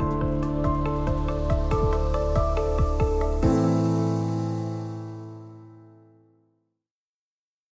you